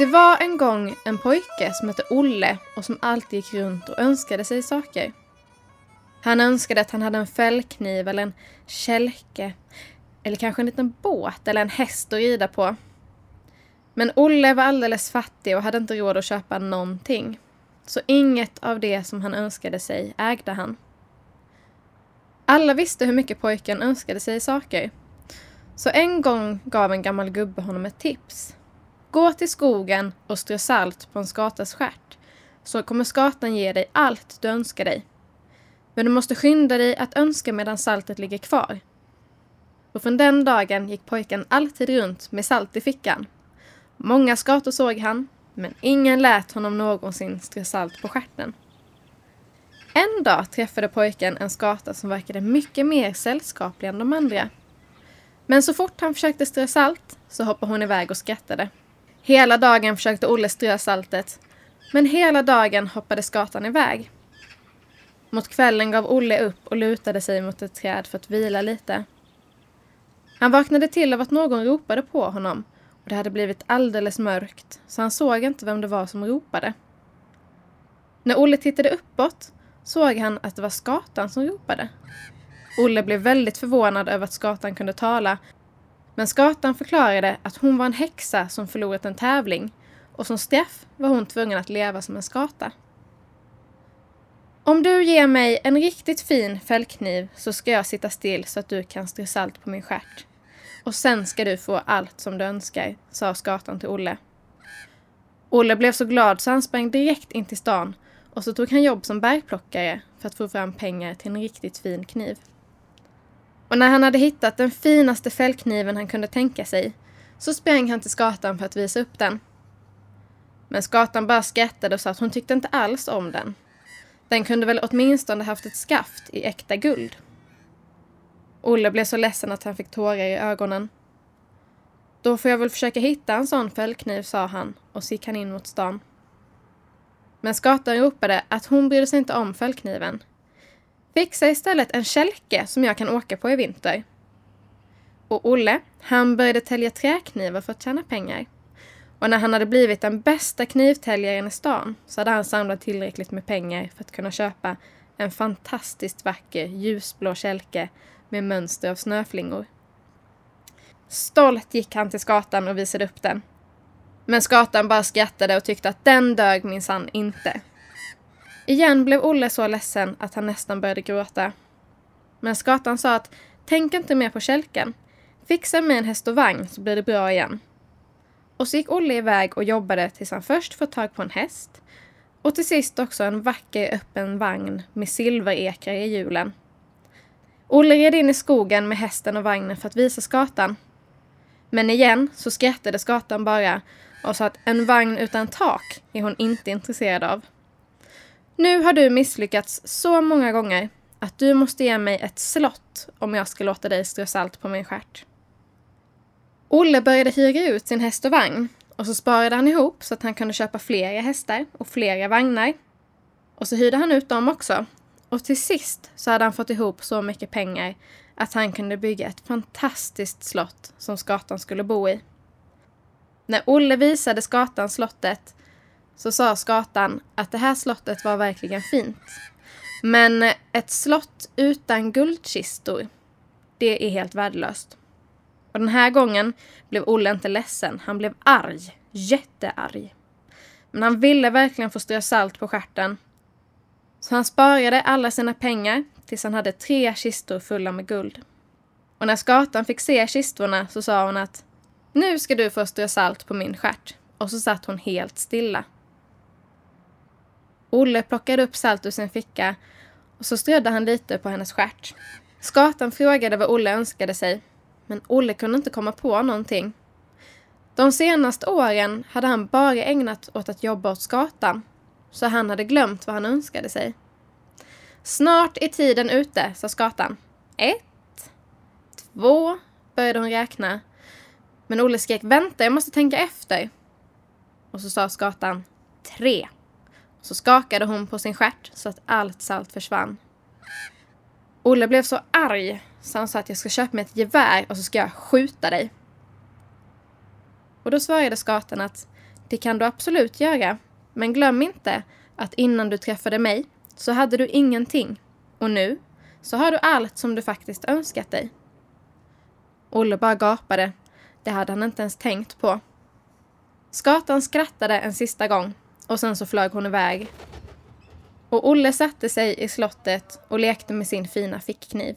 Det var en gång en pojke som hette Olle och som alltid gick runt och önskade sig saker. Han önskade att han hade en fällkniv eller en kälke eller kanske en liten båt eller en häst att rida på. Men Olle var alldeles fattig och hade inte råd att köpa någonting. Så inget av det som han önskade sig ägde han. Alla visste hur mycket pojken önskade sig saker. Så en gång gav en gammal gubbe honom ett tips. Gå till skogen och strö salt på en skatas stjärt, så kommer skatan ge dig allt du önskar dig. Men du måste skynda dig att önska medan saltet ligger kvar. Och från den dagen gick pojken alltid runt med salt i fickan. Många skator såg han, men ingen lät honom någonsin strö salt på stjärten. En dag träffade pojken en skata som verkade mycket mer sällskaplig än de andra. Men så fort han försökte strö salt så hoppade hon iväg och skrattade. Hela dagen försökte Olle strö saltet, men hela dagen hoppade skatan iväg. Mot kvällen gav Olle upp och lutade sig mot ett träd för att vila lite. Han vaknade till av att någon ropade på honom och det hade blivit alldeles mörkt så han såg inte vem det var som ropade. När Olle tittade uppåt såg han att det var skatan som ropade. Olle blev väldigt förvånad över att skatan kunde tala men skatan förklarade att hon var en häxa som förlorat en tävling och som straff var hon tvungen att leva som en skata. Om du ger mig en riktigt fin fällkniv så ska jag sitta still så att du kan strö salt på min stjärt. Och sen ska du få allt som du önskar, sa skatan till Olle. Olle blev så glad så han sprang direkt in till stan och så tog han jobb som bergplockare för att få fram pengar till en riktigt fin kniv. Och när han hade hittat den finaste fällkniven han kunde tänka sig så sprang han till skatan för att visa upp den. Men skatan bara skrattade och sa att hon tyckte inte alls om den. Den kunde väl åtminstone haft ett skaft i äkta guld. Olle blev så ledsen att han fick tårar i ögonen. Då får jag väl försöka hitta en sån fällkniv, sa han och så gick han in mot stan. Men skatan ropade att hon brydde sig inte om fällkniven. Fixa istället en kälke som jag kan åka på i vinter. Och Olle, han började tälja träknivar för att tjäna pengar. Och när han hade blivit den bästa knivtäljaren i stan så hade han samlat tillräckligt med pengar för att kunna köpa en fantastiskt vacker ljusblå kälke med mönster av snöflingor. Stolt gick han till skatan och visade upp den. Men skatan bara skrattade och tyckte att den dög minsann inte. Igen blev Olle så ledsen att han nästan började gråta. Men skatan sa att tänk inte mer på kälken. Fixa mig en häst och vagn så blir det bra igen. Och så gick Olle iväg och jobbade tills han först fått tag på en häst och till sist också en vacker öppen vagn med silverekrar i hjulen. Olle red in i skogen med hästen och vagnen för att visa skatan. Men igen så skrattade skatan bara och sa att en vagn utan tak är hon inte intresserad av. Nu har du misslyckats så många gånger att du måste ge mig ett slott om jag ska låta dig strö salt på min stjärt. Olle började hyra ut sin häst och vagn och så sparade han ihop så att han kunde köpa flera hästar och flera vagnar. Och så hyrde han ut dem också. Och till sist så hade han fått ihop så mycket pengar att han kunde bygga ett fantastiskt slott som skatan skulle bo i. När Olle visade skatan slottet så sa skatan att det här slottet var verkligen fint. Men ett slott utan guldkistor, det är helt värdelöst. Och den här gången blev Olle inte ledsen, han blev arg. Jättearg. Men han ville verkligen få strö salt på skärten. Så han sparade alla sina pengar tills han hade tre kistor fulla med guld. Och när skatan fick se kistorna så sa hon att nu ska du få strö salt på min stjärt. Och så satt hon helt stilla. Olle plockade upp salt ur sin ficka och så strödde han lite på hennes stjärt. Skatan frågade vad Olle önskade sig, men Olle kunde inte komma på någonting. De senaste åren hade han bara ägnat åt att jobba åt skatan, så han hade glömt vad han önskade sig. Snart är tiden ute, sa skatan. Ett, två, började hon räkna. Men Olle skrek vänta, jag måste tänka efter. Och så sa skatan tre. Så skakade hon på sin stjärt så att allt salt försvann. Olle blev så arg så han sa att jag ska köpa mig ett gevär och så ska jag skjuta dig. Och då svarade skatan att Det kan du absolut göra. Men glöm inte att innan du träffade mig så hade du ingenting. Och nu så har du allt som du faktiskt önskat dig. Olle bara gapade. Det hade han inte ens tänkt på. Skatan skrattade en sista gång och sen så flög hon iväg. Och Olle satte sig i slottet och lekte med sin fina fickkniv.